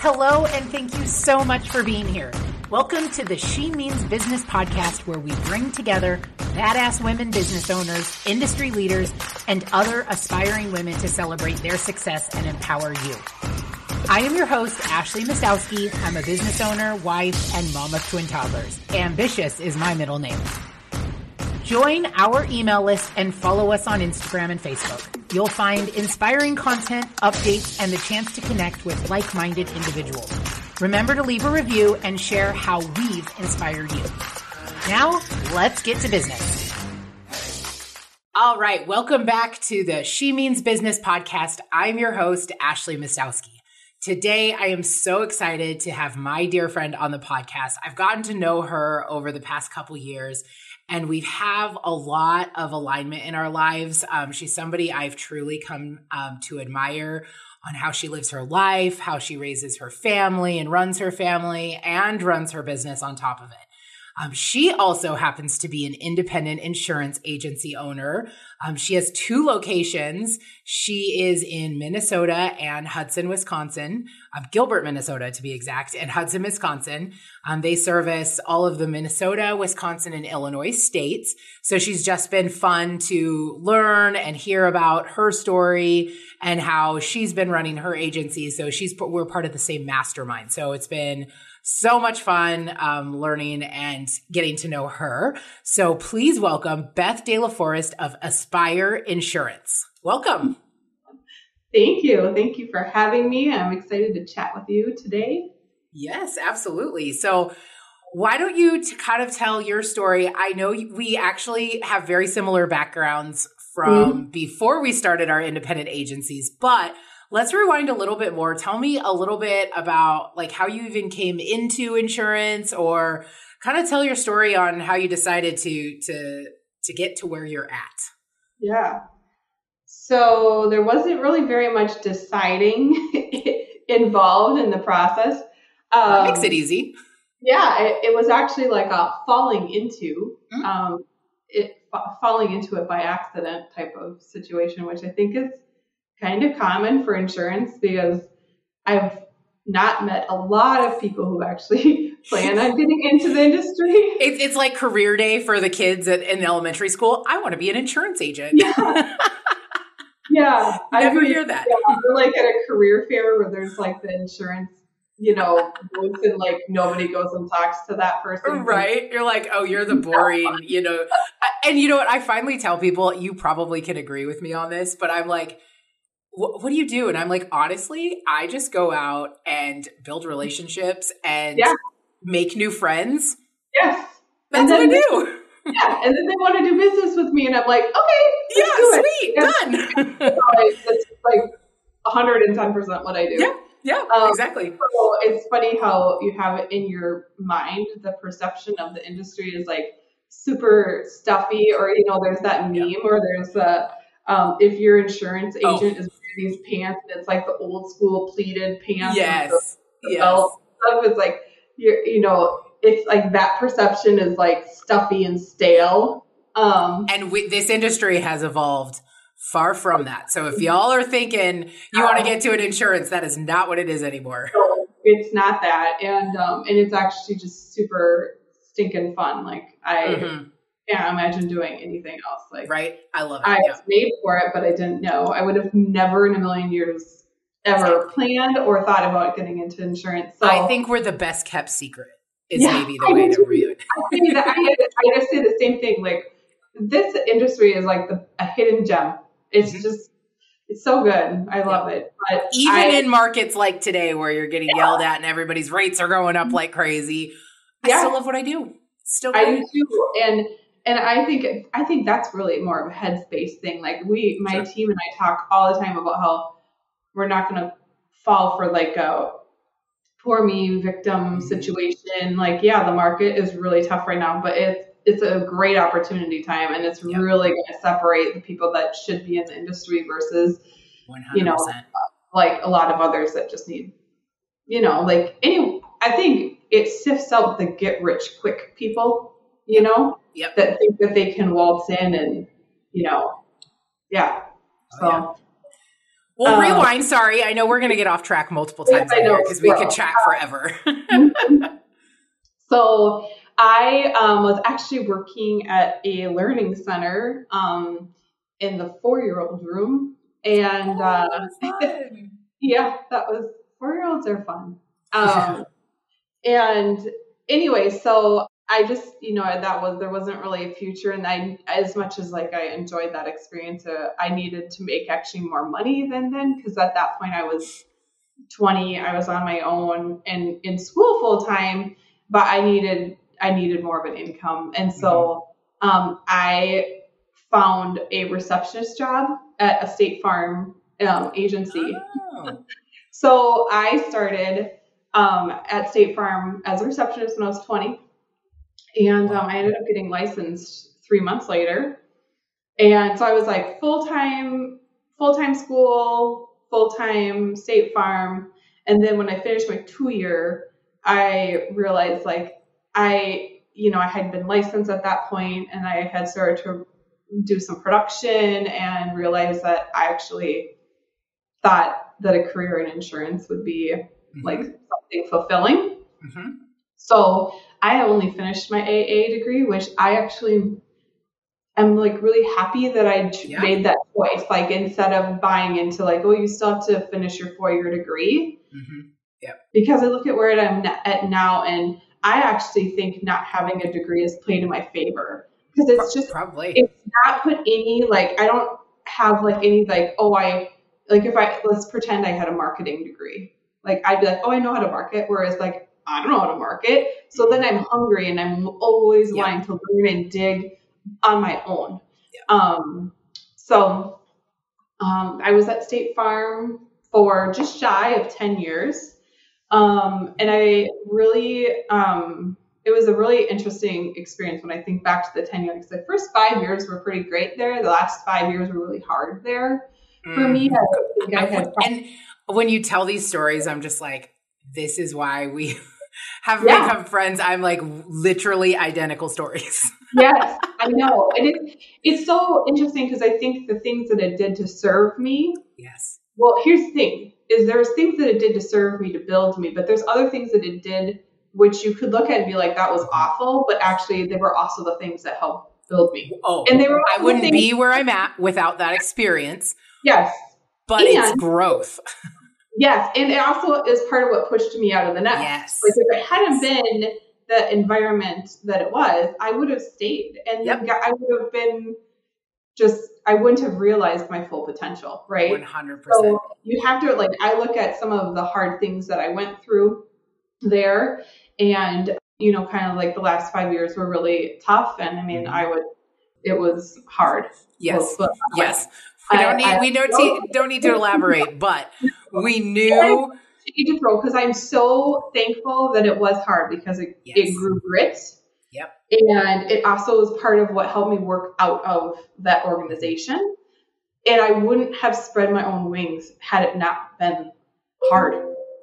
Hello, and thank you so much for being here. Welcome to the She Means Business podcast, where we bring together badass women business owners, industry leaders, and other aspiring women to celebrate their success and empower you. I am your host, Ashley Mastowski. I'm a business owner, wife, and mom of twin toddlers. Ambitious is my middle name. Join our email list and follow us on Instagram and Facebook. You'll find inspiring content, updates, and the chance to connect with like-minded individuals. Remember to leave a review and share how we've inspired you. Now, let's get to business. All right, welcome back to the She Means Business podcast. I'm your host, Ashley Mastowski. Today, I am so excited to have my dear friend on the podcast. I've gotten to know her over the past couple years, and we have a lot of alignment in our lives. Um, she's somebody I've truly come um, to admire on how she lives her life, how she raises her family and runs her family, and runs her business on top of it. Um, she also happens to be an independent insurance agency owner. Um, she has two locations. She is in Minnesota and Hudson, Wisconsin, um, Gilbert, Minnesota to be exact, and Hudson, Wisconsin. Um, they service all of the Minnesota, Wisconsin, and Illinois states. So she's just been fun to learn and hear about her story and how she's been running her agency. So she's we're part of the same mastermind. So it's been so much fun um, learning and getting to know her. So please welcome Beth DeLaForest of Aspire Insurance. Welcome. Thank you. Thank you for having me. I'm excited to chat with you today. Yes, absolutely. So, why don't you to kind of tell your story? I know we actually have very similar backgrounds from mm-hmm. before we started our independent agencies, but Let's rewind a little bit more. Tell me a little bit about like how you even came into insurance or kind of tell your story on how you decided to to to get to where you're at. Yeah. So there wasn't really very much deciding involved in the process. Um, that makes it easy. Yeah, it, it was actually like a falling into mm-hmm. um, it falling into it by accident type of situation, which I think is kind of common for insurance because I've not met a lot of people who actually plan on getting into the industry. It's, it's like career day for the kids at, in elementary school. I want to be an insurance agent. Yeah. yeah. Never I mean, hear that. Yeah, like at a career fair where there's like the insurance you know, and like nobody goes and talks to that person. Right. You're like, oh, you're the boring, you know. And you know what? I finally tell people, you probably can agree with me on this, but I'm like, what, do you do? And I'm like, honestly, I just go out and build relationships and yeah. make new friends. Yes. That's what I do. Yeah, and then they want to do business with me, and I'm like, okay, yeah, sweet, done. That's like 110 percent what I do. Yeah, yeah, um, exactly. So it's funny how you have it in your mind. The perception of the industry is like super stuffy, or you know, there's that meme, yeah. or there's a um, if your insurance oh. agent oh. is these pants and it's like the old school pleated pants. Yes. The, the yes. Belt stuff. It's like you you know, it's like that perception is like stuffy and stale. Um, and we, this industry has evolved far from that. So if y'all are thinking you want to get to an insurance, that is not what it is anymore. It's not that, and um, and it's actually just super stinking fun. Like I. Mm-hmm can't imagine doing anything else. Like, right? I love it. I yeah. was made for it, but I didn't know. I would have never in a million years ever planned or thought about getting into insurance. So I think we're the best kept secret. Is yeah, maybe the I way to read it. I, I, I just say the same thing. Like this industry is like the, a hidden gem. It's mm-hmm. just it's so good. I love yeah. it. But even I, in markets like today where you're getting yeah. yelled at and everybody's rates are going up like crazy, I still love what I do. Still, I do too. And and I think I think that's really more of a headspace thing. Like we, my sure. team and I talk all the time about how we're not going to fall for like a poor me victim mm-hmm. situation. Like, yeah, the market is really tough right now, but it's it's a great opportunity time, and it's yep. really going to separate the people that should be in the industry versus 100%. you know like a lot of others that just need you know like any. I think it sifts out the get rich quick people. You know, yep. that think that they can waltz in and, you know, yeah. So. Oh, yeah. Well, um, rewind. Sorry, I know we're going to get off track multiple times because we could chat forever. so I um, was actually working at a learning center um, in the four-year-old room, and uh, yeah, that was four-year-olds are fun. Um, and anyway, so I just, you know, that was there wasn't really a future, and I, as much as like I enjoyed that experience, uh, I needed to make actually more money than then because at that point I was 20, I was on my own and in school full time, but I needed I needed more of an income, and so mm-hmm. um, I found a receptionist job at a State Farm um, agency. Oh. so I started um, at State Farm as a receptionist when I was 20 and um, I ended up getting licensed three months later. And so I was like full time, full time school, full time State Farm. And then when I finished my two year, I realized like I, you know, I had been licensed at that point and I had started to do some production and realized that I actually thought that a career in insurance would be mm-hmm. like something fulfilling. Mm-hmm. So I only finished my AA degree, which I actually am like really happy that I yeah. made that choice. Like instead of buying into like, oh, you still have to finish your four year degree. Mm-hmm. Yeah. Because I look at where I'm at now, and I actually think not having a degree has played in my favor because it's just probably it's not put any like I don't have like any like oh I like if I let's pretend I had a marketing degree like I'd be like oh I know how to market whereas like I don't know how to market. So then I'm hungry and I'm always yeah. wanting to learn and dig on my own. Yeah. Um, so um, I was at State Farm for just shy of 10 years. Um, and I really, um, it was a really interesting experience when I think back to the 10 years. The first five years were pretty great there. The last five years were really hard there for mm. me. I I had- and when you tell these stories, I'm just like, this is why we have yeah. become friends. I'm like literally identical stories. yes, I know. And it's it's so interesting because I think the things that it did to serve me. Yes. Well, here's the thing: is there's things that it did to serve me to build me, but there's other things that it did which you could look at and be like that was awful, but actually they were also the things that helped build me. Oh, and they were. I wouldn't things- be where I'm at without that experience. Yes. But and, it's growth. Yes, and it also is part of what pushed me out of the nest. Yes, like if it hadn't been the environment that it was, I would have stayed, and yep. I would have been just I wouldn't have realized my full potential, right? One hundred percent. You have to like I look at some of the hard things that I went through there, and you know, kind of like the last five years were really tough, and I mean, mm-hmm. I would it was hard. Yes, yes. We don't need I, we don't, don't need to elaborate, but we knew because I'm so thankful that it was hard because it, yes. it grew grit. Yep. And it also was part of what helped me work out of that organization. And I wouldn't have spread my own wings had it not been hard.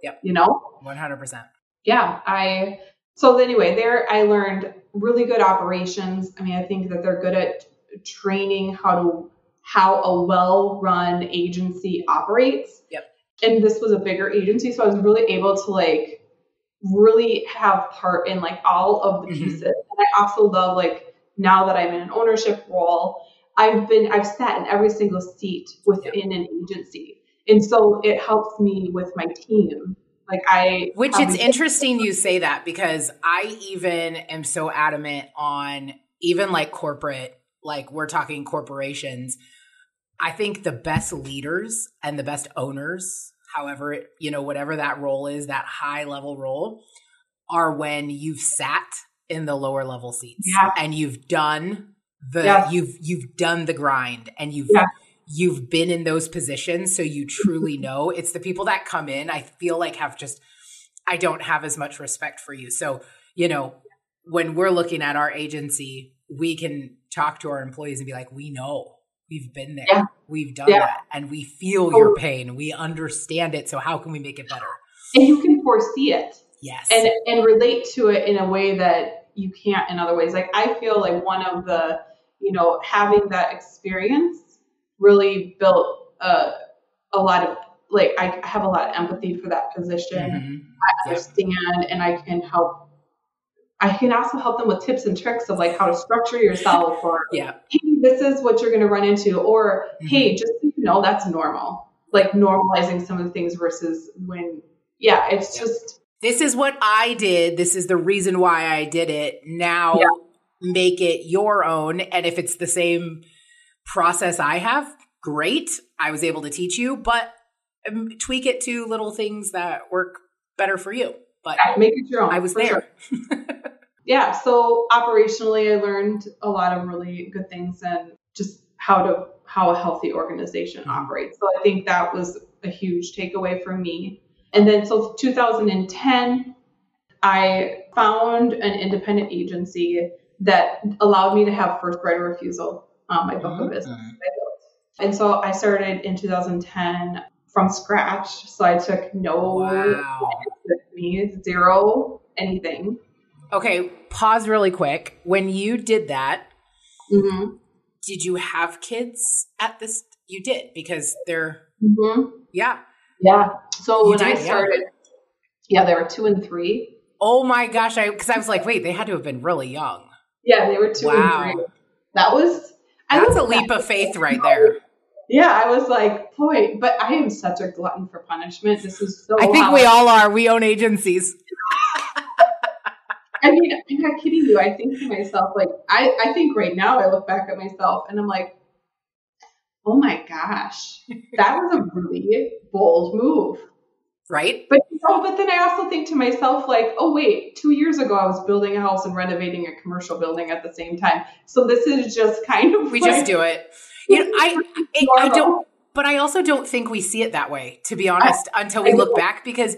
Yep. You know? 100%. Yeah. I, so anyway, there I learned really good operations. I mean, I think that they're good at training how to, how a well run agency operates. Yep and this was a bigger agency, so I was really able to like really have part in like all of the mm-hmm. pieces. And I also love like now that I'm in an ownership role, I've been I've sat in every single seat within an agency. And so it helps me with my team. Like I Which it's interesting you say that because I even am so adamant on even like corporate, like we're talking corporations I think the best leaders and the best owners, however, you know, whatever that role is, that high level role, are when you've sat in the lower level seats yeah. and you've done the yeah. you've you've done the grind and you've yeah. you've been in those positions so you truly know it's the people that come in i feel like have just i don't have as much respect for you so you know when we're looking at our agency we can talk to our employees and be like we know We've been there. Yeah. We've done yeah. that. And we feel oh. your pain. We understand it. So how can we make it better? And you can foresee it. Yes. And and relate to it in a way that you can't in other ways. Like I feel like one of the, you know, having that experience really built a a lot of like I have a lot of empathy for that position. Mhm. I understand and I can help I can also help them with tips and tricks of like how to structure yourself or Yeah. Hey, this is what you're gonna run into or Mhm. hey, just so you know that's normal. Like normalizing some of the things versus when yeah, it's Yeah. just This is what I did. This is the reason why I did it. Now Yeah. make it your own. And if it's the same process I have, great. I was able to teach you, but um, tweak it to little things that work better for you. But make it your own. I was there. sure. yeah so operationally i learned a lot of really good things and just how to how a healthy organization Mhm. operates so i think that was a huge takeaway for me and then so 2010 i found an independent agency that allowed me to have first right of refusal on my book of business Mhm. I built. And so I started in 2010 from scratch. So I took no Wow. with me, zero, anything. Okay, pause really quick. When you did that, Mm-hmm. did you have kids at this? You did because they're, Mm-hmm. yeah. Yeah. So You when I did, yeah. started, yeah. they were two and three. Oh my gosh. I, cause I was like, wait, they had to have been really young. Yeah, they were two Wow. and three. That was. I That's a leap of faith right there. Yeah, I was like, boy, but I am such a glutton for punishment. This is so. I think we all are. We own agencies. I mean, I'm not kidding you. I think to myself, like, I, I think right now I look back at myself and I'm like, oh my gosh, that was a really bold move. Right? But oh, but then I also think to myself, like, oh wait, two years ago I was building a house and renovating a commercial building at the same time. So this is just kind of We like, just do it. You know, I, I, I don't, but I also don't think we see it that way, to be honest, until we I look know. back. Because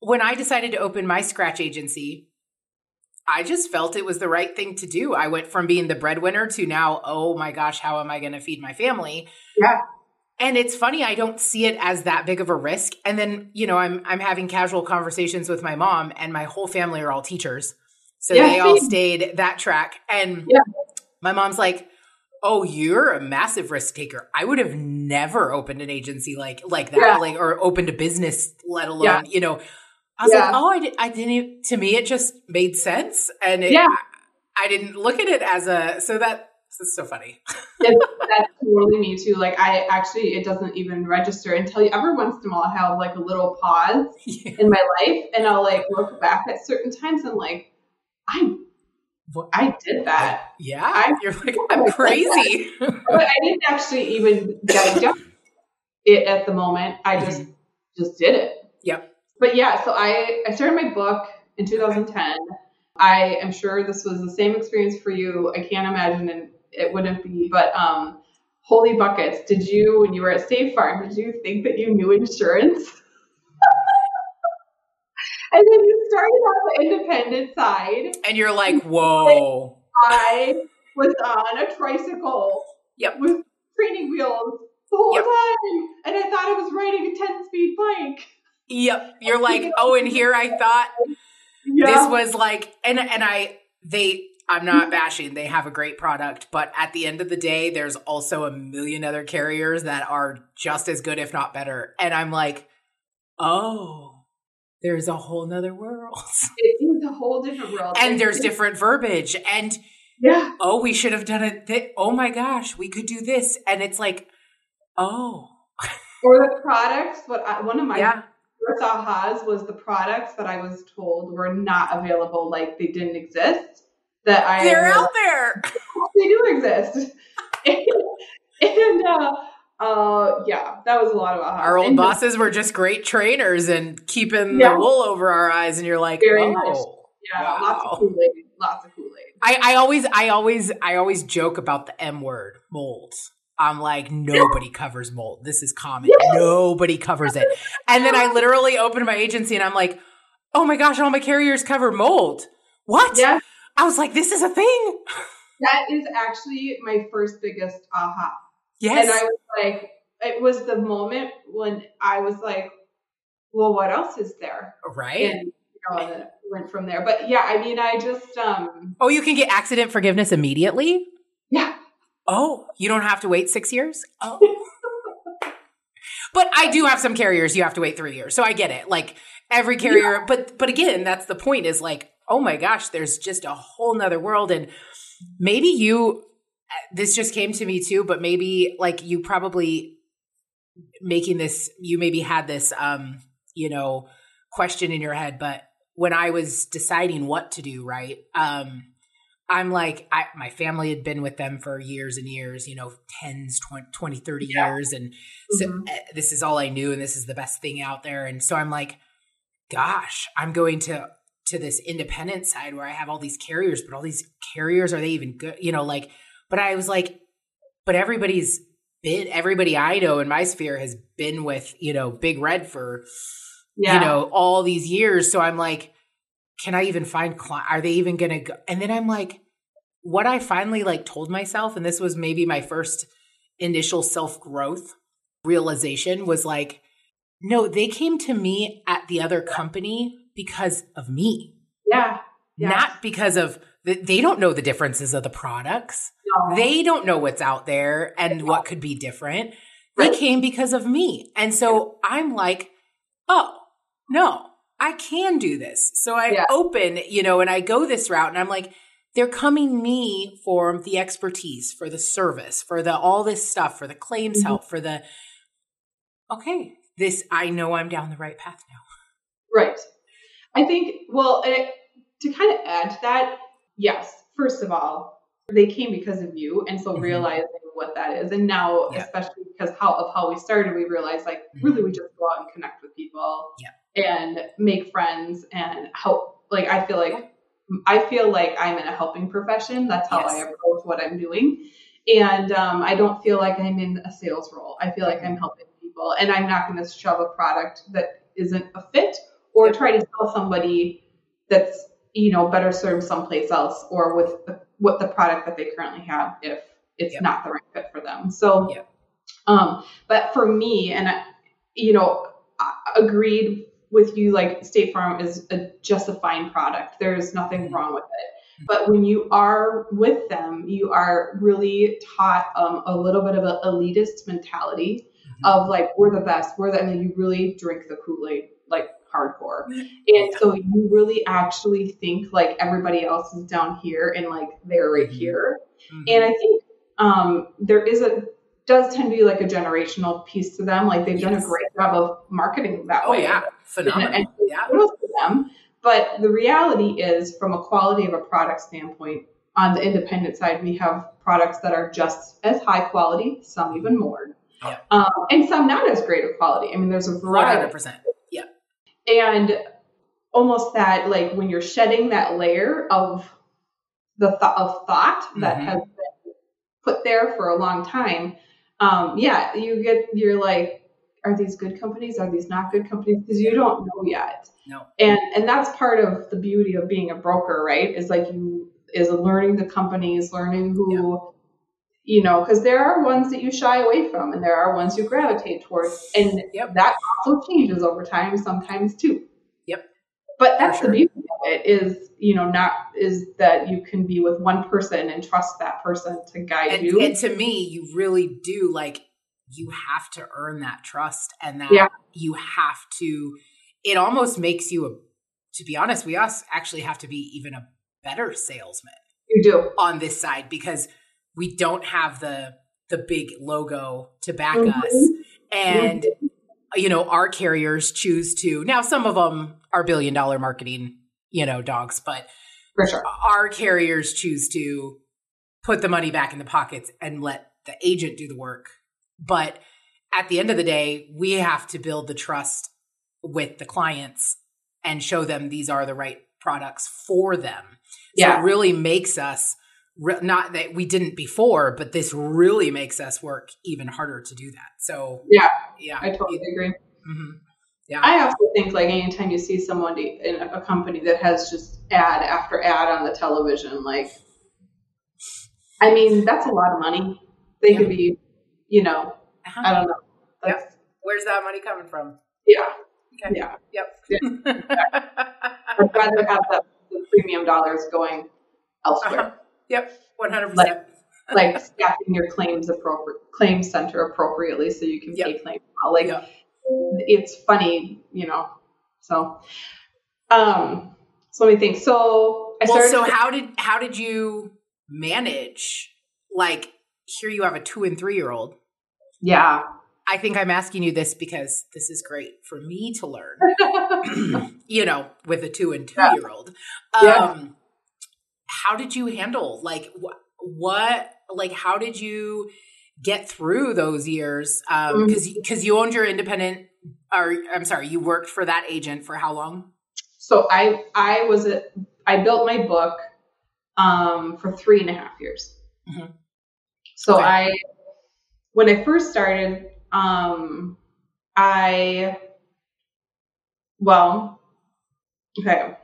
when I decided to open my scratch agency, I just felt it was the right thing to do. I went from being the breadwinner to now, oh my gosh, how am I going to feed my family? Yeah. And it's funny, I don't see it as that big of a risk. And then, you know, I'm I'm having casual conversations with my mom, and my whole family are all teachers. So Yeah, they all stayed that track. And Yeah. my mom's like, Oh, you're a massive risk taker. I would have never opened an agency like like that, Yeah. like or opened a business, let alone, you know. I was Yeah. like, oh, I, did, I didn't. To me, it just made sense, and it, Yeah. I, I didn't look at it as a. So that it's so funny. That's totally me too. Like I actually, it doesn't even register until you, every once in a while I have like a little pause Yeah. in my life, and I'll like look back at certain times and like, I, I did that, Yeah, I- you're like I'm crazy. but I didn't actually even get it it at the moment. I just mm-hmm. just did it. Yep. But yeah, so I I started my book in 2010. I am sure this was the same experience for you. I can't imagine and it wouldn't be, but um Holy buckets! Did you, when you were at State Farm, did you think that you knew insurance? and then you started on the independent side. and you're like, whoa. I was on a tricycle Yep. with training wheels the whole Yep. time, and I thought I was riding a 10 speed bike. Yep. You're like, oh, and here I thought Yeah. this was like, and and I they. I'm not bashing. They have a great product, but at the end of the day, there's also a million other carriers that are just as good, if not better. And I'm like, oh, there's a whole nother world. it is a whole different world. and there's different verbiage. And Yeah. oh, we should have done it. Th- oh my gosh, we could do this. And it's like, oh, Or the products, what I, one of my yeah. First ahas was the products that I was told were not available, like they didn't exist. That I They're out there. they do exist. and uh, uh, yeah, that was a lot of ahas. Our old And bosses were just great trainers and keeping Yeah. the wool over our eyes. And you're like, Very oh, much. Yeah, wow. lots of Kool Aid. Lots of Kool Aid. I, I always, I always, I always joke about the M word, mold. I'm like, nobody covers mold. This is common. Nobody covers it. And then I literally opened my agency and I'm like, oh my gosh, all my carriers cover mold. What? Yeah, I was like, this is a thing. that is actually my first biggest aha. Yes. And I was like, it was the moment when I was like, well, what else is there? right. And you know, and then it went from there. But yeah, I mean, I just um, oh, you can get accident forgiveness immediately? yeah, Oh, you don't have to wait six years? Oh. but I do have some carriers you have to wait three years, so I get it. Like every carrier, yeah. but but again, that's the point. Is like, oh my gosh, there's just a whole nother world, and maybe you. This just came to me too, but maybe like you probably making this. You maybe had this, um, you know, question in your head, but when I was deciding what to do, right? Um, I'm like, I, my family had been with them for years and years, you know, 10s, 20, 20 30 yeah. years. And so mm-hmm. Eh, this is all I knew. And this is the best thing out there. And so I'm like, gosh, I'm going to, to this independent side where I have all these carriers, but all these carriers, are they even good? You know, like, but I was like, but everybody's been, everybody I know in my sphere has been with, you know, Big Red for, yeah. you know, all these years. So I'm like, can I even find clients? Are they even going to go? And then I'm like, what I finally like told myself, and this was maybe my first initial self growth realization was like, no, they came to me at the other company because of me. Yeah. Not because of they don't know the differences of the products. No. They don't know what's out there and what could be different. Right. They came because of me. And so I'm like, oh, no, I can do this. So I yeah. open, you know, and I go this route and I'm like, they're coming me for the expertise, for the service, for the all this stuff, for the claims mm-hmm. help, for the okay, this I know I'm down the right path now. Right. I think well, it, to kind of add to that, yes, first of all, they came because of you and so mm-hmm. realizing what that is and now yeah. especially because how of how we started we realized like mm-hmm. really we just go out and connect with people yeah and make friends and help. Like I feel like I feel like I'm in a helping profession. That's how yes. I approach what I'm doing. And um, I don't feel like I'm in a sales role. I feel like I'm helping people, and I'm not going to shove a product that isn't a fit or try to sell somebody that's you know better served someplace else or with the, what the product that they currently have if it's yep. not the right fit for them. So, yep. um, but for me, and I, you know, I agreed with you, like State Farm is a, just a fine product. There's nothing mm-hmm. wrong with it. But when you are with them, you are really taught um, a little bit of an elitist mentality mm-hmm. of like, we're the best. We're the, and then you really drink the Kool Aid like hardcore. And so you really actually think like everybody else is down here and like they're right mm-hmm. here. Mm-hmm. And I think um, there is a does tend to be like a generational piece to them. Like they've yes. done a great job of marketing that oh, way. Oh yeah, phenomenal. And, and yeah, for them. But the reality is, from a quality of a product standpoint, on the independent side, we have products that are just as high quality, some even more, yeah. um, and some not as great of quality. I mean, there's a variety. 100%. Yeah. And almost that, like when you're shedding that layer of the th- of thought mm-hmm. that has been put there for a long time, um, yeah, you get you're like, are these good companies? Are these not good companies? Because you don't know yet. No. And and that's part of the beauty of being a broker, right? Is like you is learning the companies, learning who. Yeah. You know, because there are ones that you shy away from, and there are ones you gravitate towards, and yep. that also changes over time, sometimes too. Yep. But that's sure. the beauty it is, you know, not is that you can be with one person and trust that person to guide and, you. And to me, you really do like you have to earn that trust and that yeah. you have to it almost makes you a to be honest we us actually have to be even a better salesman you do on this side because we don't have the the big logo to back mm-hmm. us and mm-hmm. you know our carriers choose to now some of them are billion dollar marketing you know dogs but for sure our carriers choose to put the money back in the pockets and let the agent do the work but at the end of the day, we have to build the trust with the clients and show them these are the right products for them. So yeah. it really makes us not that we didn't before, but this really makes us work even harder to do that. So yeah, yeah, I totally agree. Mm-hmm. Yeah, I also think like anytime you see someone in a company that has just ad after ad on the television, like, I mean, that's a lot of money. They yeah. could be you know, uh-huh. I don't know. Yep. Where's that money coming from? Yeah. Okay. Yeah. Yep. Yeah. I'd rather have the, the, premium dollars going elsewhere. Uh-huh. Yep. One hundred percent. like staffing your claims appropriate claim center appropriately so you can Yep. pay claims. well. Like Yep. It's funny, you know. So, um, so let me think. So I well, started. so how did how did you manage? Like here, you have a two and three year old. yeah. I think I'm asking you this because this is great for me to learn. you know, with a two and two Yeah. year old. Um, Yeah. How did you handle like what? What like how did you get through those years? Mm-hmm. Because because you owned your independent, or I'm sorry, you worked for that agent for how long? so I I was a, I built my book um, for three and a half years. Mhm. So Okay. I when I first started, um, I well, okay.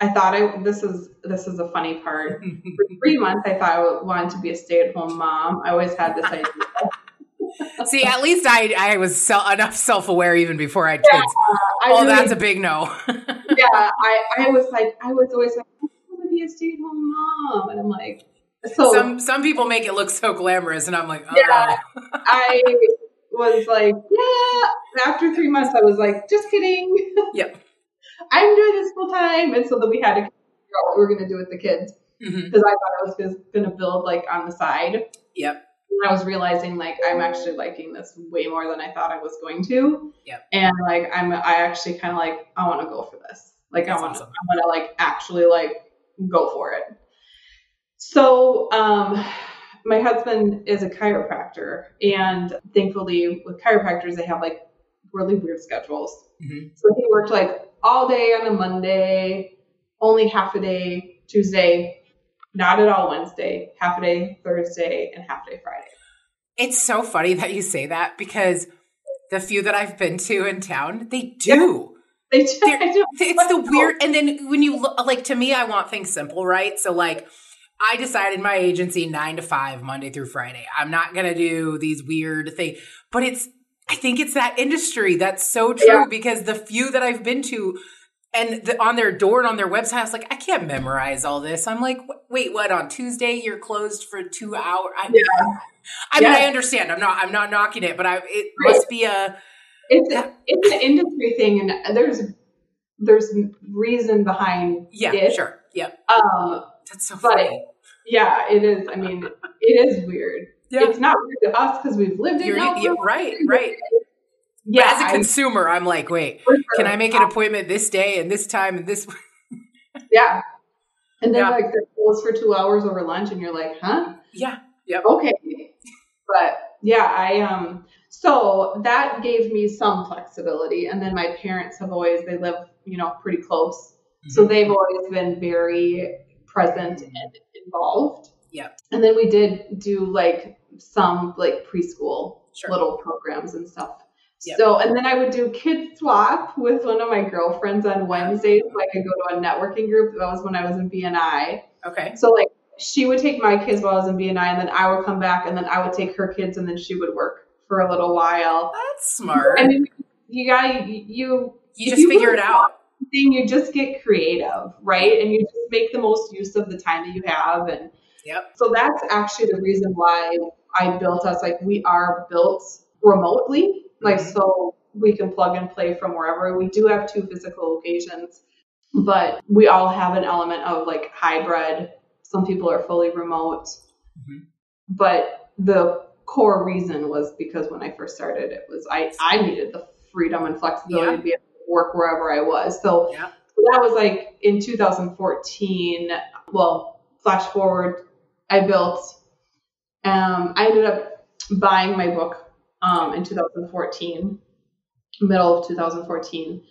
I thought I this is this is a funny part. For three months, I thought I wanted to be a stay at home mom. I always had this idea. See, at least I I was so, enough self aware even before I had kids. I oh, really that's a big no. yeah, I, I was like, I was always like, I want to be a stay at home mom. And I'm like, so some some people make it look so glamorous, and I'm like, oh, Yeah. Uh-uh. I was like, yeah. After three months, I was like, just kidding. Yep. I'm doing this full time. And so then we had to figure out what we were going to do with the kids because I thought I was going to build like on the side. Yep. And I was realizing like I'm actually liking this way more than I thought I was going to. Yep. And like I'm I actually kind of like I want to go for this. Like That's I want to awesome. I want to like actually like go for it. So um my husband is a chiropractor and thankfully with chiropractors they have like really weird schedules. Mhm. So he worked like all day on a Monday, only half a day Tuesday, not at all Wednesday, half a day Thursday, and half a day Friday. It's so funny that you say that because the few that I've been to in town, they do. They just, They're- don't- It's the weird, and then when you look, like to me, I want things simple, right? So like, I decided my agency nine to five, Monday through Friday. I'm not gonna do these weird things, but it's. I think it's that industry that's so true Yeah. because the few that I've been to, and the, on their door and on their website, I was like, I can't memorize all this. I'm like, wait, what? On Tuesday you're closed for two hours? I, Yeah. I mean, Yeah. I understand. I'm not. I'm not knocking it, but I. It Right. must be a. it's a, it's an industry thing, and there's there's reason behind Yeah, it. sure. Yeah. Um, That's so But- funny. yeah, it is. I mean, it is weird. Yeah. It's not weird to us because we've lived it You're, now. you right, right. Yeah, but as a I- consumer, I'm like, wait, for can. I make an appointment this day and this time and this? Yeah. And then Yeah. like they're closed for two hours over lunch, and you're like, huh? Yeah, Yeah. Okay. But yeah, I um so that gave me some flexibility. And then my parents have always they live, you know, pretty close. So Mm-hmm. they've always been very present and involved. Yeah. And then we did do like some like preschool Sure. little programs and stuff. Yep. So and then I would do kid swap with one of my girlfriends on Wednesdays so I could go to a networking group. That was when I was in BNI. Okay. So like she would take my kids while I was in BNI and then I would come back and then I would take her kids and then she would work for a little while. That's smart. I mean you got you you just you figure it out. thing you just get creative, right? And you just make the most use of the time that you have and Yep. so that's actually the reason why I built us like we are built remotely. Like Mhm. so we can plug and play from wherever. We do have two physical locations, but we all have an element of like hybrid. Some people are fully remote. Mhm. But the core reason was because when I first started it was I, I needed the freedom and flexibility Yeah. to be able to work wherever I was. So Yeah. so that was like in 2014. Well, flash forward, I built. Um, I ended up buying my book um, in 2014, middle of 2014,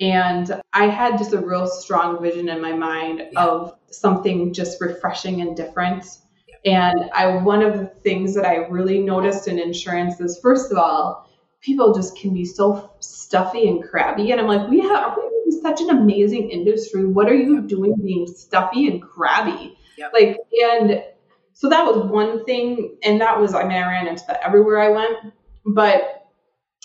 and I had just a real strong vision in my mind Yeah. of something just refreshing and different. And I one of the things that I really noticed in insurance is first of all, people just can be so stuffy and crabby. And I'm like, we have we such an amazing industry. What are you doing being stuffy and crabby? Yep. Like, and so that was one thing. And that was, I mean, I ran into that everywhere I went. But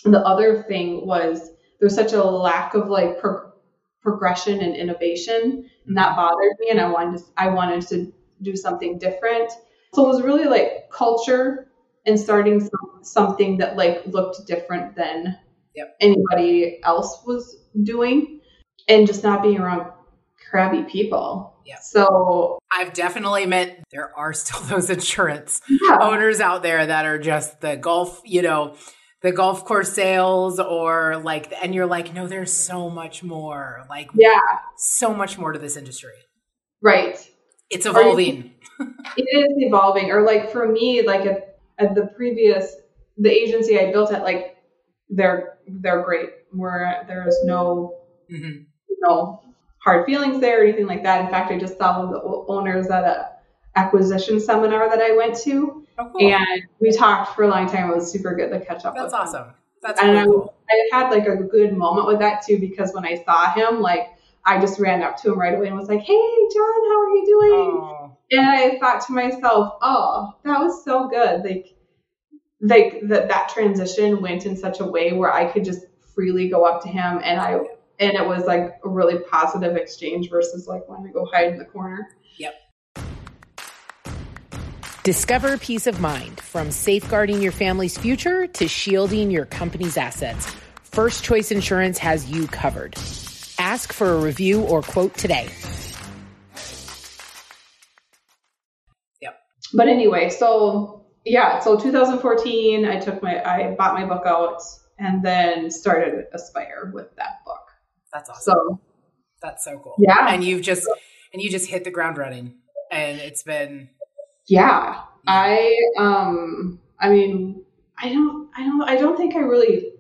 the other thing was there's such a lack of like pro- progression and innovation. And that mm-hmm. bothered me. And I wanted to, I wanted to do something different. So it was really like culture and starting some, something that like looked different than Yep. anybody else was doing and just not being around crabby people. Yep. So I've definitely met there are still those insurance yeah, owners out there that are just the golf, you know, the golf course sales or like, and you're like, no, there's so much more, like yeah, so much more to this industry. right. It's evolving. It is evolving. Or like for me, like at, at the previous the agency I built at, like they're they're great. Where there is no Mhm. no hard feelings there or anything like that. In fact, I just saw one of the owners at a acquisition seminar that I went to, Oh, cool. and we talked for a long time. It was super good to catch up. That's with him. awesome. That's And really I, cool. I had like a good moment with that too because when I saw him, like I just ran up to him right away and was like, "Hey, John, how are you doing?" Oh, And I thought to myself, "Oh, that was so good." Like, like that that transition went in such a way where I could just freely go up to him, and I and it was like a really positive exchange versus like wanting to go hide in the corner. Yep. Discover peace of mind from safeguarding your family's future to shielding your company's assets. First Choice Insurance has you covered. Ask for a review or quote today. Yep. But anyway, so yeah, so 2014, I took my I bought my book out and then started Aspire with that book. That's awesome. So That's so cool. Yeah. And you've just and you just hit the ground running. And it's been Yeah, I um, I mean, I don't, I don't, I don't think I really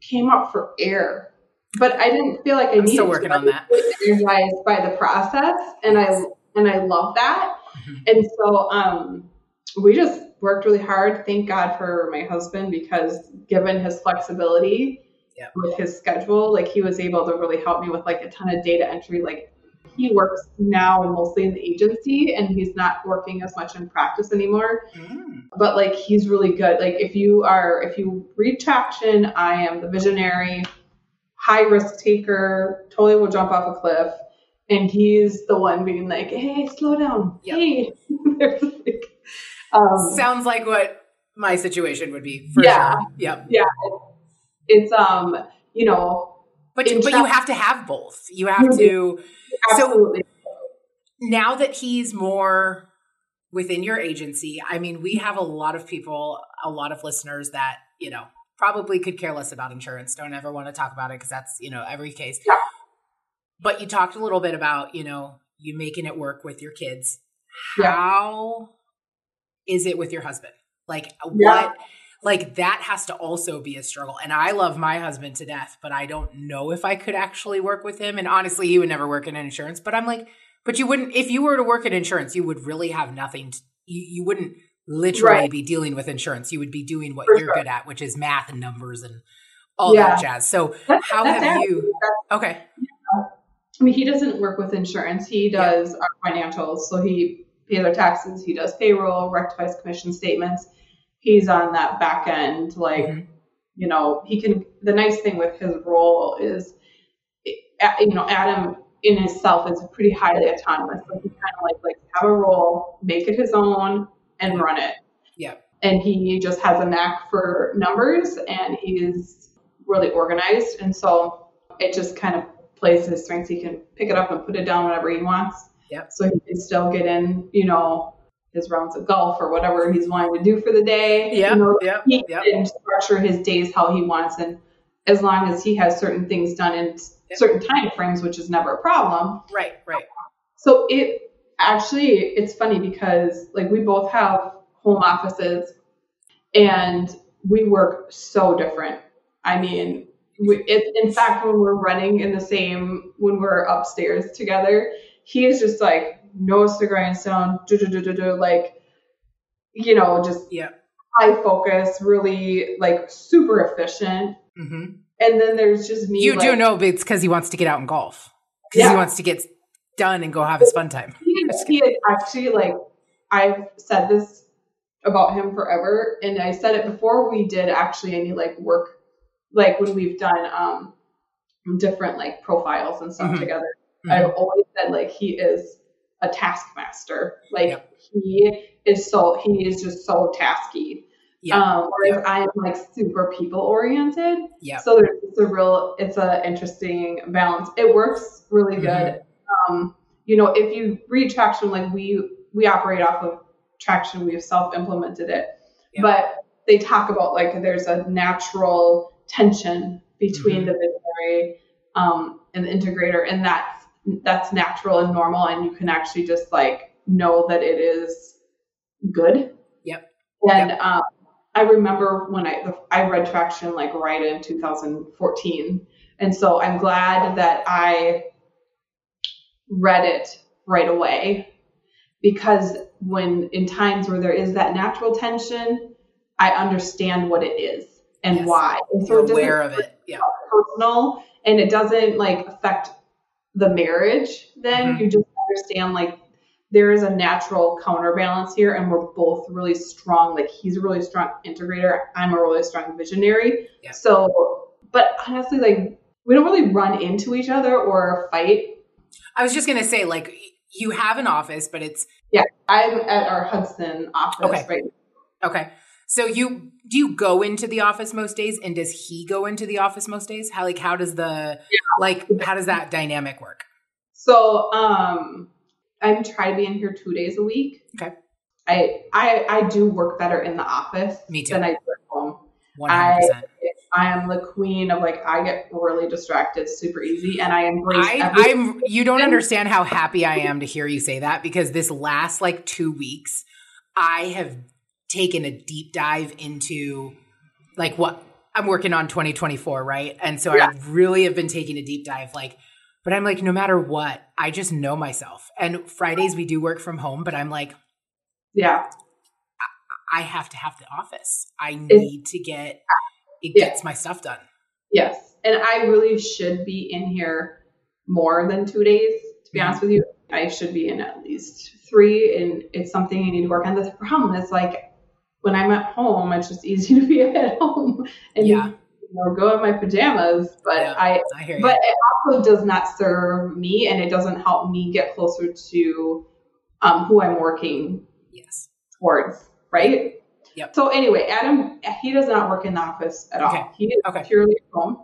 came up for air, but I didn't feel like I I'm needed still to. working I on that. Energized by the process, and I and I love that, Mhm. and so um, we just worked really hard. Thank God for my husband because given his flexibility Yeah. with his schedule, like he was able to really help me with like a ton of data entry, like he works now mostly in the agency and he's not working as much in practice anymore Mm. but like he's really good like if you are if you read traction i am the visionary high risk taker totally will jump off a cliff and he's the one being like hey slow down Yep. hey like, um, Sounds like what my situation would be for Yeah. sure. Yep. yeah it's um you know But but you have to have both. You have to So- absolutely now that he's more within your agency, I mean, we have a lot of people, a lot of listeners that, you know, probably could care less about insurance, don't ever want to talk about it because that's, you know, every case. Yeah. But you talked a little bit about, you know, you making it work with your kids. Yeah. How is it with your husband? Like Yeah. what like that has to also be a struggle. And I love my husband to death, but I don't know if I could actually work with him. And honestly, he would never work in insurance. But I'm like, but you wouldn't if you were to work in insurance, you would really have nothing. To, you you wouldn't literally Right. be dealing with insurance. You would be doing what For you're sure. good at, which is math and numbers and all Yeah. that jazz. So That's- how that's have you? Okay, I mean, he doesn't work with insurance. He does our financials. So he pays our taxes. He does payroll, rectifies commission statements. He's on that back end. Like, Mhm. you know, he can, the nice thing with his role is, you know, Adam in himself is pretty highly autonomous. So he kind of like, like have a role, make it his own and run it. Yeah. And he just has a knack for numbers and he's really organized. And so it just kind of plays his strengths. He can pick it up and put it down whenever he wants. Yep. So he can still get in, you know, his rounds of golf or whatever he's wanting to do for the day. yeah, You know, yeah, he yeah. can structure his days how he wants and as long as he has certain things done in Yep. certain time frames which is never a problem Right, right. so it actually it's funny because like we both have home offices and we work so different i mean we, it, in fact when we're running in the same when we're upstairs together he is just like nose to grindstone do, do, do, do, do, like you know just Yeah. high focus really like super efficient hmm and then there's just me You do know it's because he wants to get out and golf. Because he wants to get done and go have his fun time. he, he had actually like I've said this about him forever, and I said it before we did actually any like work, like when we've done um different like profiles and stuff Mhm. together. Mhm. I've always said like he is a taskmaster. Like he is so he is just so tasky. Yeah. Um, whereas I'm like super people oriented. yeah. So there's it's a real it's a interesting balance. It works really Mhm. good. Um, you know, if you read traction, like we we operate off of traction, we've self implemented it, Yeah. but they talk about like there's a natural tension between Mhm. the visionary um, and the integrator, and that's that's natural and normal, and you can actually just like know that it is good. Yep. And um, I remember when I I read Traction like right in 2014, and so I'm glad that I read it right away because when in times where there is that natural tension, I understand what it is and Yes. why. And so You're aware of it. Yeah. personal and it doesn't like affect the marriage then Mhm. you just understand like there is a natural counterbalance here and we're both really strong like he's a really strong integrator i'm a really strong visionary Yeah. so but honestly like we don't really run into each other or fight I was just gonna say, like, you have an office, but it's yeah. i'm at our hudson office Okay. right okay. So you do you go into the office most days, and does he go into the office most days? How like how does the like how does that dynamic work? So um I'm trying to be in here two days a week. Okay. I I I do work better in the office Me too. than I do at home. One hundred percent. I am the queen of like I get really distracted super easy and I embrace I, I'm you don't understand how happy I am to hear you say that because this last like two weeks, I have taken a deep dive into like what I'm working on 2024, right? And so Yeah. I really have been taking a deep dive, like, but I'm like, no matter what, I just know myself. And Fridays we do work from home, but I'm like, yeah. I have to have the office. I need to get it Yeah. gets my stuff done. Yes. And I really should be in here more than two days, to be Mhm. honest with you. I should be in at least three and it's something I need to work on. The problem is like when I'm at home, it's just easy to be at home and Yeah. you know, go in my pajamas. But Yeah. I I hear but it also does not serve me and it doesn't help me get closer to um, who I'm working yes. towards, right? Yep. So anyway, Adam, he does not work in the office at Okay. all. He is Okay. purely at home.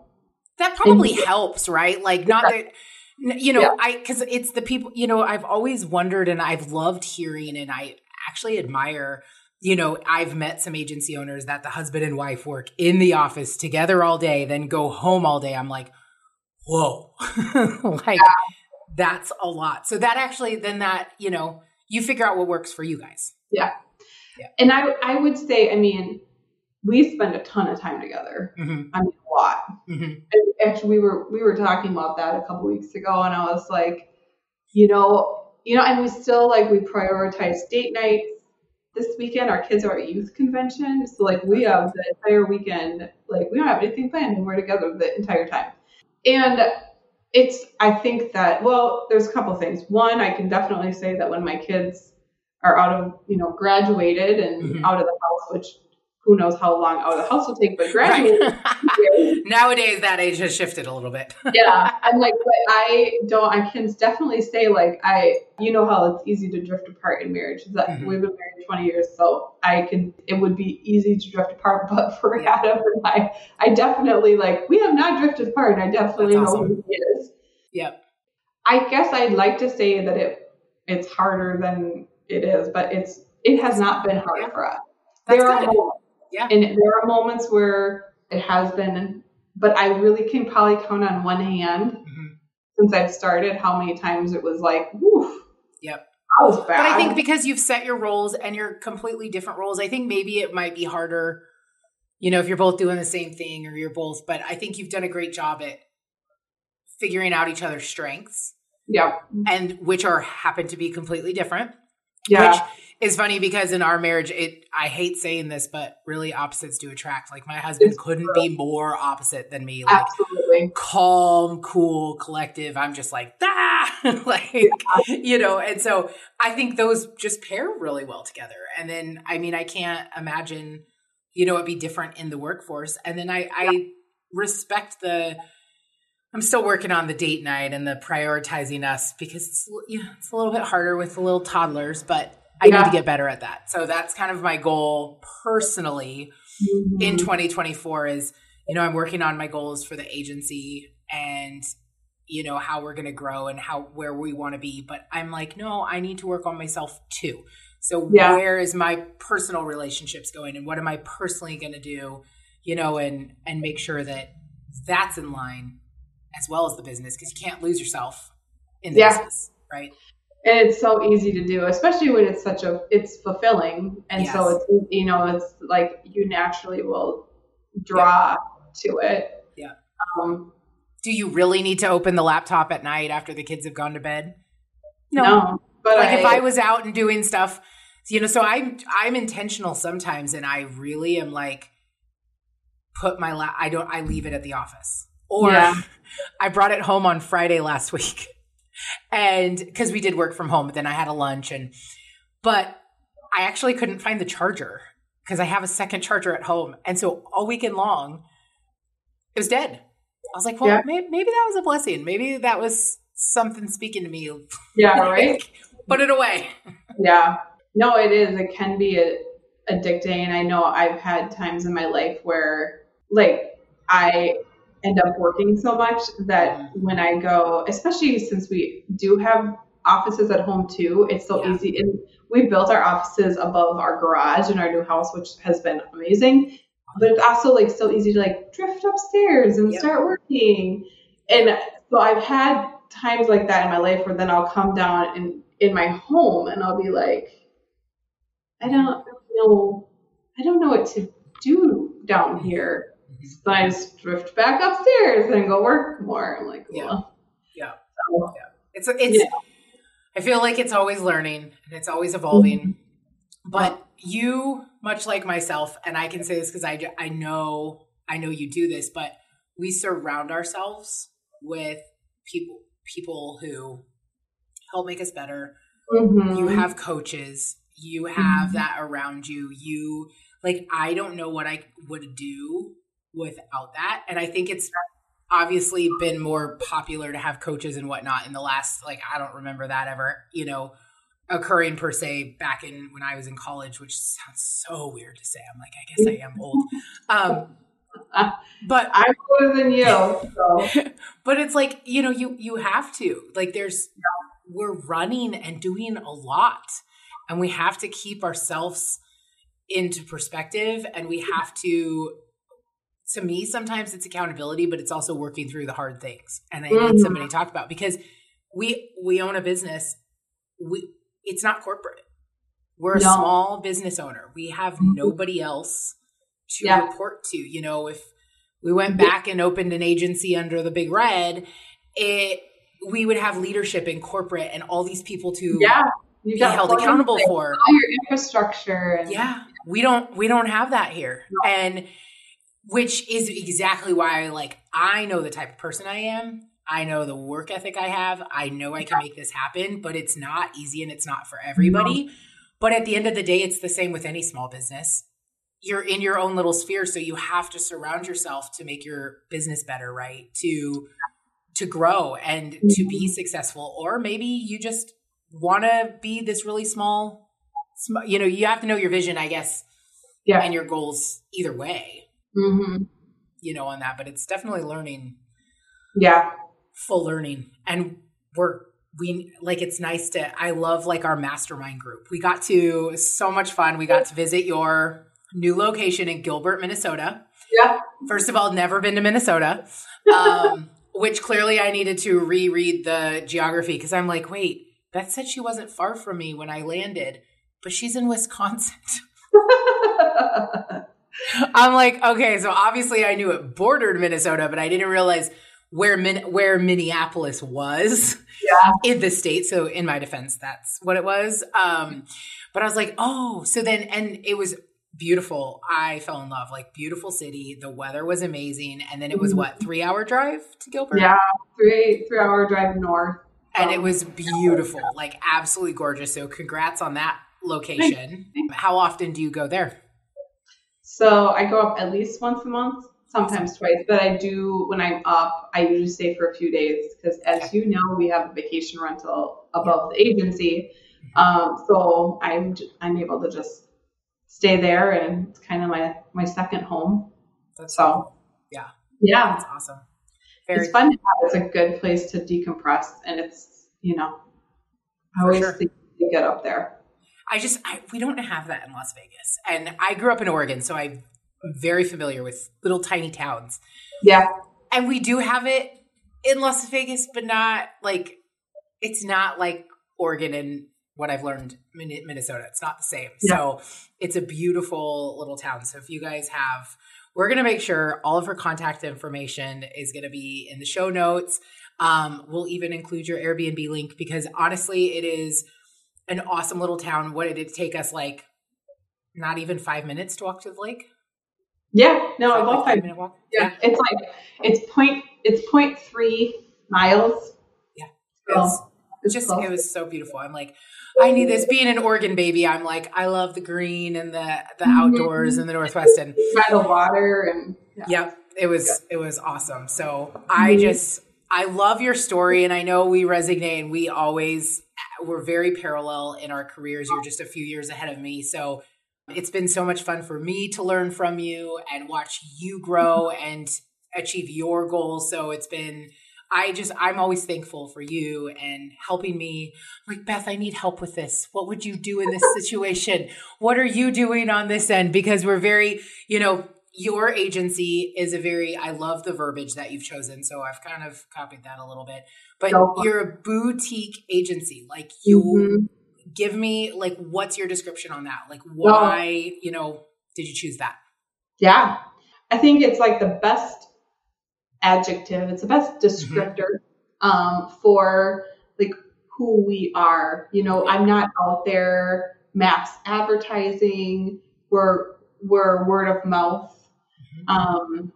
That probably helps, right? Like not that you know, Yeah. I cuz it's the people, you know, I've always wondered and I've loved hearing and I actually admire you know, I've met some agency owners that the husband and wife work in the office together all day, then go home all day. I'm like, whoa, like that's a lot. So that actually, then that, you know, you figure out what works for you guys. Yeah. yeah. And I, I would say, I mean, we spend a ton of time together. hmm I mean, a lot. hmm actually, we were we were talking about that a couple weeks ago, and I was like, you know, you know, and we still like we prioritize date nights. This weekend, our kids are at youth convention, so like we have the entire weekend. Like we don't have anything planned, and we're together the entire time. And it's, I think that well, there's a couple things. One, I can definitely say that when my kids are out of, you know, graduated and Mhm. out of the house, which who knows how long out of the house will take, but graduated. Right. Nowadays, that age has shifted a little bit. yeah i'm like but i don't i can definitely say like i you know how it's easy to drift apart in marriage that Mhm. we've been married 20 years so i can it would be easy to drift apart but for Yeah. adam and i i definitely like we have not drifted apart and i definitely That's know awesome. who he is Yep. i guess i'd like to say that it it's harder than it is but it's it has not been hard Yeah. for us That's there are good. moments Yeah. and there are moments where it has been but i really can probably count on one hand Mhm. since I've started how many times it was like, woof. Yep. That was bad. But I think because you've set your roles and you're completely different roles, I think maybe it might be harder, you know, if you're both doing the same thing or you're both, but I think you've done a great job at figuring out each other's strengths yeah. and which are happen to be completely different. Yeah. Which is funny because in our marriage, it I hate saying this, but really opposites do attract. Like my husband It's couldn't true. be more opposite than me. Like Absolutely. calm, cool, collective. I'm just like, ah, like, you know, and so I think those just pair really well together. And then, I mean, I can't imagine, you know, it'd be different in the workforce. And then I, I respect the, I'm still working on the date night and the prioritizing us because it's, you know, it's a little bit harder with the little toddlers, but I yeah. need to get better at that. So that's kind of my goal personally mm-hmm. in 2024 is, you know, I'm working on my goals for the agency and you know how we're going to grow and how where we want to be but i'm like no i need to work on myself too so yeah. where is my personal relationships going and what am i personally going to do you know and and make sure that that's in line as well as the business because you can't lose yourself in the yeah. business, right? And it's so easy to do, especially when it's such a it's fulfilling, and yes. so it's you know it's like you naturally will draw yeah. to it. Yeah. Um, do you really need to open the laptop at night after the kids have gone to bed? No, no but like I, if I was out and doing stuff, you know, so I'm I'm intentional sometimes, and I really am like put my la- I don't I leave it at the office or yeah. I brought it home on Friday last week. And because we did work from home, but then I had a lunch and, but I actually couldn't find the charger because I have a second charger at home. And so all weekend long, it was dead. I was like, well, yeah. maybe, maybe, that was a blessing. Maybe that was something speaking to me. Yeah, right. Put it away. Yeah. No, it is. It can be a, addicting. And I know I've had times in my life where, like, I end up working so much that mm-hmm. when I go, especially since we do have offices at home too, it's so yeah. easy. And we built our offices above our garage in our new house, which has been amazing. But it's also like so easy to like drift upstairs and yep. start working. And so I've had times like that in my life where then I'll come down and in my home and I'll be like, I don't know, I don't know what to do down here. So I just drift back upstairs and go work more. I'm like, well, yeah, yeah, yeah. It's it's. Yeah. I feel like it's always learning and it's always evolving. Mm-hmm. But you, much like myself, and I can say this because I I know I know you do this, but we surround ourselves with people people who help make us better. Mm-hmm. You have coaches. You have mm-hmm. that around you. You like I don't know what I would do without that. And I think it's obviously been more popular to have coaches and whatnot in the last, like, I don't remember that ever, you know, occurring per se back in when I was in college, which sounds so weird to say. I'm like, I guess I am old. Um, but I'm older than you. So. but it's like, you know, you, you have to, like, there's, we're running and doing a lot and we have to keep ourselves into perspective and we have to to me, sometimes it's accountability, but it's also working through the hard things. And I mm-hmm. need somebody to talk about because we we own a business. We it's not corporate. We're a no. small business owner. We have mm-hmm. nobody else to yeah. report to. You know, if we went back and opened an agency under the big red, it we would have leadership in corporate and all these people to yeah. be held accountable for all your infrastructure. And, yeah, we don't we don't have that here, no. and which is exactly why like I know the type of person I am. I know the work ethic I have. I know I can make this happen, but it's not easy and it's not for everybody. But at the end of the day, it's the same with any small business. You're in your own little sphere, so you have to surround yourself to make your business better, right? To to grow and to be mm-hmm. successful or maybe you just want to be this really small you know, you have to know your vision, I guess, yeah. and your goals either way mm-hmm. you know, on that. But it's definitely learning. Yeah. Full learning. And we're, we like it's nice to I love like our mastermind group. We got to so much fun. We got to visit your new location in Gilbert, Minnesota. Yeah. First of all, never been to Minnesota. Um, which clearly I needed to reread the geography because I'm like, wait, Beth said she wasn't far from me when I landed, but she's in Wisconsin. I'm like, okay, so obviously I knew it bordered Minnesota, but I didn't realize where Min- where Minneapolis was yeah. in the state. So in my defense, that's what it was. Um, but I was like, oh, so then, and it was beautiful. I fell in love, like beautiful city. The weather was amazing, and then it was what three hour drive to Gilbert? Yeah, three three hour drive north, and it was beautiful, like absolutely gorgeous. So congrats on that location. How often do you go there? So I go up at least once a month. sometimes twice, but I do when I'm up. I usually stay for a few days because, as you know, we have a vacation rental above the agency, um, so I'm I'm able to just stay there, and it's kind of my my second home. That's So yeah, yeah, that's awesome. Very it's fun to have. It's a good place to decompress, and it's you know, I always sure. think to get up there. I just I, we don't have that in Las Vegas, and I grew up in Oregon, so I'm very familiar with little tiny towns, Yeah, and we do have it in Las Vegas, but not like it's not like Oregon and what I've learned Min- Minnesota. It's not the same. Yeah. So it's a beautiful little town. So if you guys have, we're gonna make sure all of her contact information is gonna be in the show notes. Um, we'll even include your Airbnb link because honestly, it is an awesome little town. What did it take us like? Not even five minutes to walk to the lake. yeah. No, Like about five minute walk. Yeah, it's like it's point it's point three miles. Yeah. It's it's just close. it was so beautiful. I'm like, I need this. Being an Oregon baby, I'm like, I love the green and the the Mhm. outdoors and the Northwest and by the water and yeah. Yep, it was it was awesome. So I just I love your story, and I know we resonate, and we always we're very parallel in our careers. You're just a few years ahead of me, so it's been so much fun for me to learn from you and watch you grow and achieve your goals. So it's been. I just, I'm always thankful for you and helping me. Like, Beth, I need help with this. What would you do in this situation? What are you doing on this end? Because we're very, you know, your agency is a very i love the verbiage that you've chosen so i've kind of copied that a little bit but you're a boutique agency like you Mhm. give me like what's your description on that like why you know did you choose that Yeah. I think it's like the best adjective, it's the best Mm-hmm. descriptor um, for like who we are. You know, I'm not out there mass advertising. We're we're word of mouth. Mm-hmm. Um,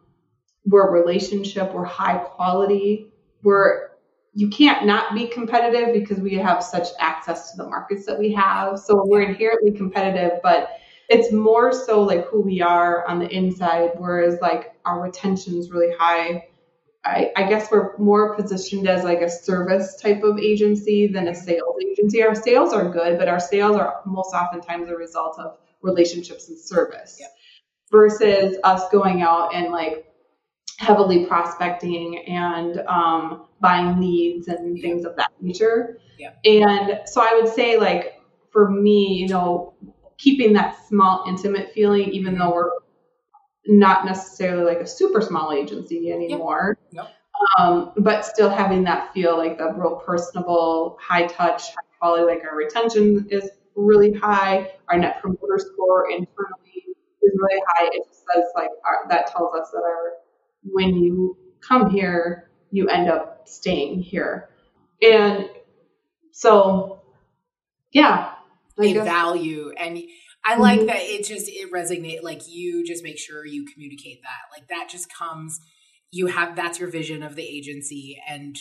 we're a relationship. We're high quality. We're you can't not be competitive because we have such access to the markets that we have. So we're inherently competitive, but it's more so like who we are on the inside, whereas like our retention is really high. I, I guess we're more positioned as like a service type of agency than a sales agency. Our sales are good, but our sales are most oftentimes a result of relationships and service Yep. Versus us going out and like heavily prospecting and um, buying leads and things of that nature. Yep. And so I would say like for me, you know, keeping that small intimate feeling, even though we're not necessarily like a super small agency anymore. Yep. Um, but still having that feel like the real personable, high touch, high quality, like our retention is really high. Our net promoter score internally is really high. It just says like our, that tells us that our when you come here, you end up staying here. And so, yeah. I they value and i like Mhm. that it just it resonate like you just make sure you communicate that like that just comes you have that's your vision of the agency and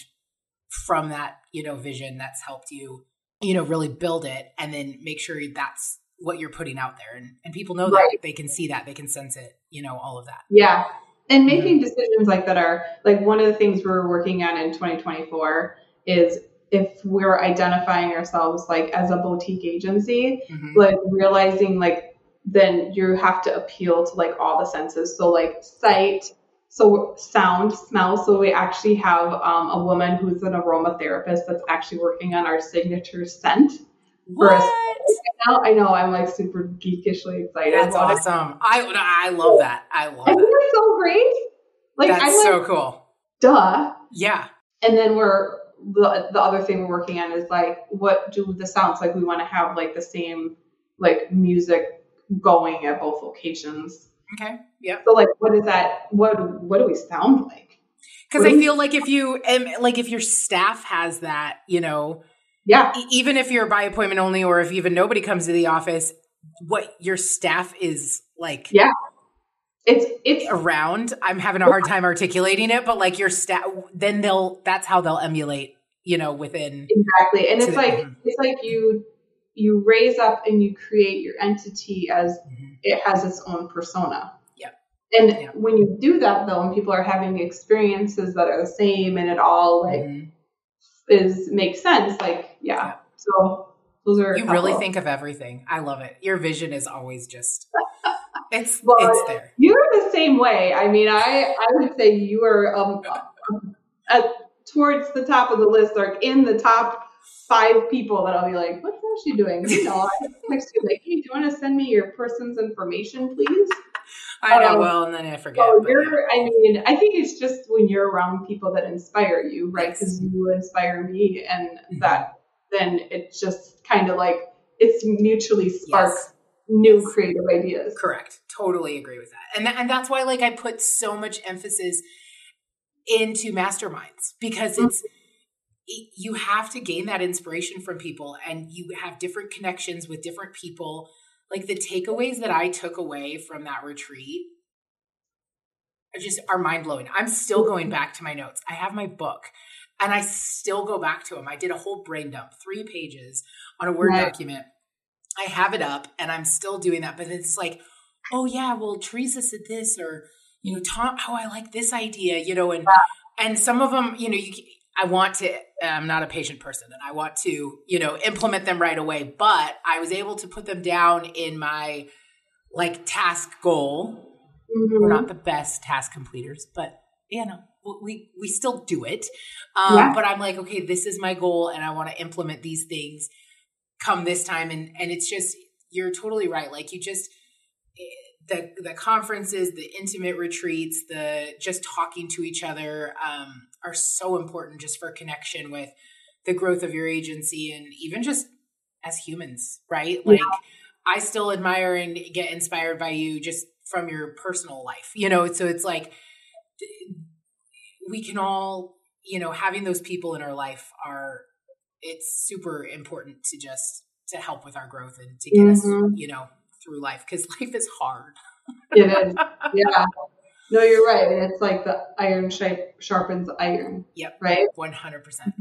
from that you know vision that's helped you you know really build it and then make sure that's what you're putting out there and, and people know Right. that they can see that they can sense it you know all of that Yeah. And Mm-hmm. making decisions like that are like one of the things we're working on in 2024 is if we're identifying ourselves like as a boutique agency, Mhm. like realizing like then you have to appeal to like all the senses. So like sight, so sound, smell. So we actually have um, a woman who's an aromatherapist that's actually working on our signature scent. For what Now I know I'm like super geekishly excited. that's about it. awesome i i love that i love I think that it's so great. Like that's I'm so like, cool duh. yeah And then we're the the other thing we're working on is like what do the sounds like we want to have like the same like music going at both locations. okay Yeah. So like what is that what what do we sound like? Because What I feel like if you, um, like if your staff has that, you know, Yeah. e- even if you're by appointment only, or if even nobody comes to the office, what your staff is like Yeah. It's it's around. I'm having a hard time articulating it, but like your staff, then they'll. That's how they'll emulate, you know, within. exactly. And it's like mhm. it's like you you raise up and you create your entity as Mhm. it has its own persona. Yeah. And Yeah. when you do that though, and people are having experiences that are the same and it all like Mhm. Is makes sense, like yeah. So those are You really think of everything. I love it. Your vision is always just it's Well, it's there. You're the same way. I mean, I I would say you are um, at, towards the top of the list, or in the top five people that I'll be like, what's she doing? You know, I text you like, hey, do you want to send me your person's information, please? I know um, well, and then I forget. So but you're, I mean, I think it's just when you're around people that inspire you, right? Yes. Because you inspire me, and Mhm. that then it just kind of like it's mutually sparks Yes. new Yes. creative ideas. Correct. Totally agree with that. And th- and that's why like I put so much emphasis into masterminds because it's it- you have to gain that inspiration from people and you have different connections with different people. Like the takeaways that I took away from that retreat are just are mind blowing. I'm still going back to my notes. I have my book and I still go back to them. I did a whole brain dump, three pages on a Word Right. document. I have it up and I'm still doing that, but it's like, oh yeah, well Teresa said this or you know, Tom, oh I like this idea, you know, and and some of them, you know, you I want to I'm not a patient person and I want to, you know, implement them right away, but I was able to put them down in my like task goal Mhm. we're not the best task completers, but you know, we we still do it. Um, Yeah. But I'm like, okay, this is my goal, and I want to implement these things come this time, and and it's just you're totally right. Like you just eh, the the conferences, the intimate retreats, the just talking to each other um, are so important just for connection with the growth of your agency, and even just as humans, right? Like I still admire and get inspired by you just from your personal life, you know. So it's like we can all, you know, having those people in our life are it's super important to just to help with our growth and to get us, Mhm. you know, through life because life is hard. It is. Yeah. No, you're right. It's like the iron sharpens iron. Yep. Right. One hundred percent.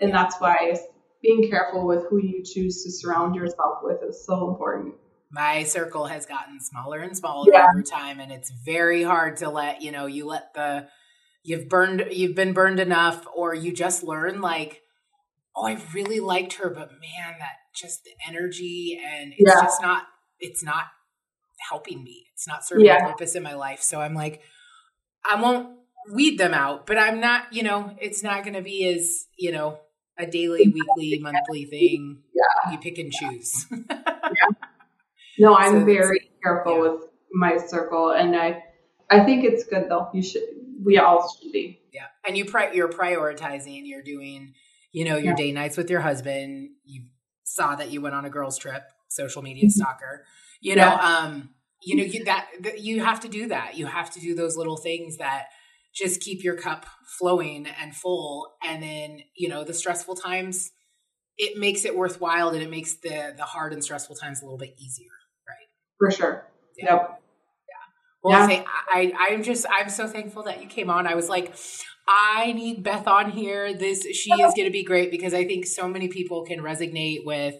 And that's why being careful with who you choose to surround yourself with is so important. My circle has gotten smaller and smaller Yeah. over time, and it's very hard to let you know. You let the you've burned, you've been burned enough, or you just learn like, oh, I really liked her, but man, that just the energy and it's Yeah. just not, it's not helping me. It's not serving Yeah. a purpose in my life. So I'm like, I won't weed them out, but I'm not, you know, it's not going to be as you know a daily, weekly, monthly thing. Yeah. You pick and choose. No, I'm So very careful yeah. with my circle, and I, I think it's good though. You should. We all should be. Yeah. And you pri- you're prioritizing, you're doing, you know, your Yeah. day nights with your husband. You saw that you went on a girls trip, social media stalker. You know, Mm-hmm. Yeah. um you know, you that, you have to do that. You have to do those little things that just keep your cup flowing and full and then, you know, the stressful times it makes it worthwhile and it makes the the hard and stressful times a little bit easier. Right for sure. Yeah. Yep. Well, Yeah. say I, I'm just I'm so thankful that you came on. I was like, I need Beth on here. This she is going to be great because I think so many people can resonate with,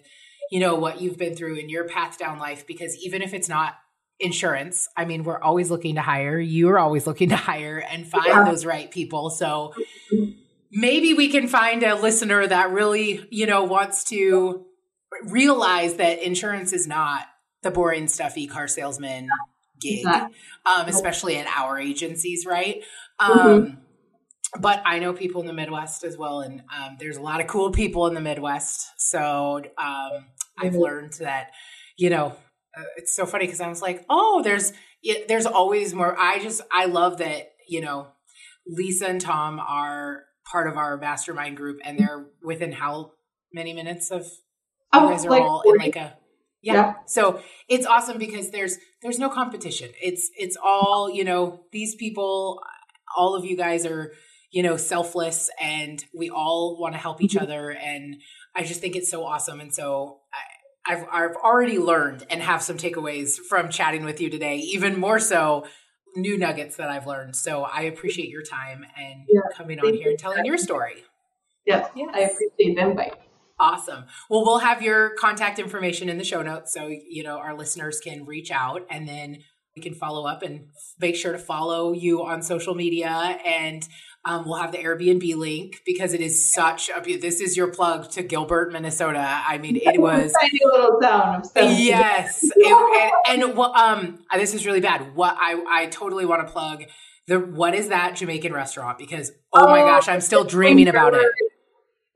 you know, what you've been through in your path down life. Because even if it's not insurance, I mean, we're always looking to hire. You are always looking to hire and find Yeah. those right people. So maybe we can find a listener that really, you know, wants to realize that insurance is not the boring, stuffy car salesman gig, um, especially at our agencies, right? Mhm. Um, But I know people in the Midwest as well, and um, there's a lot of cool people in the Midwest. So um, I've Mhm. learned that, you know, uh, it's so funny because I was like, oh, there's it, there's always more. I just I love that you know, Lisa and Tom are part of our mastermind group, and they're within how many minutes of you Oh, guys are like all in like a yeah. Yeah. So it's awesome because there's there's no competition. It's it's all, you know, these people all of you guys are, you know, selfless and we all want to help each Mhm. other and I just think it's so awesome and so I, I've I've already learned and have some takeaways from chatting with you today, even more so new nuggets that I've learned. So I appreciate your time and Yeah, coming on here and telling your story. Yes. Yes. I appreciate the invite. Awesome. Well, we'll have your contact information in the show notes so you know our listeners can reach out and then we can follow up and make sure to follow you on social media and um, we'll have the Airbnb link because it is such a this is your plug to Gilbert, Minnesota. I mean, it was tiny little town yes, it, and, and well, um, this is really bad. What I I totally want to plug the what is that Jamaican restaurant because oh, oh my gosh, I'm still dreaming about it.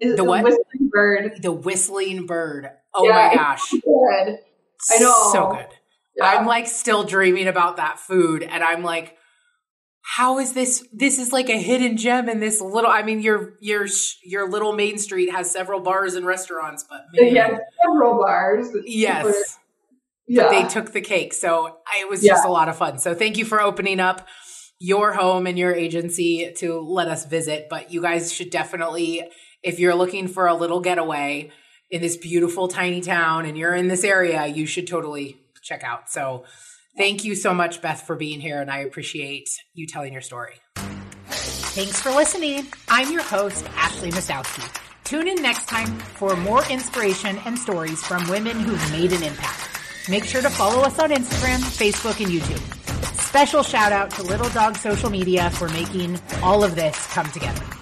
Is the what? Whistling bird. The whistling bird. Oh yeah, my gosh. Good. I know. So good. Yeah. I'm like still dreaming about that food and I'm like how is this this is like a hidden gem in this little i mean your your your little main street has several bars and restaurants but man, yeah several bars yes. yeah. but they took the cake. So it was just a lot of fun. So thank you for opening up your home and your agency to let us visit. But you guys should definitely if you're looking for a little getaway in this beautiful tiny town and you're in this area you should totally check out. So Thank you so much, Beth, for being here, and I appreciate you telling your story. Thanks for listening. I'm your host, Ashley Mastowski. Tune in next time for more inspiration and stories from women who've made an impact. Make sure to follow us on Instagram, Facebook, and YouTube. Special shout out to Little Dog Social Media for making all of this come together.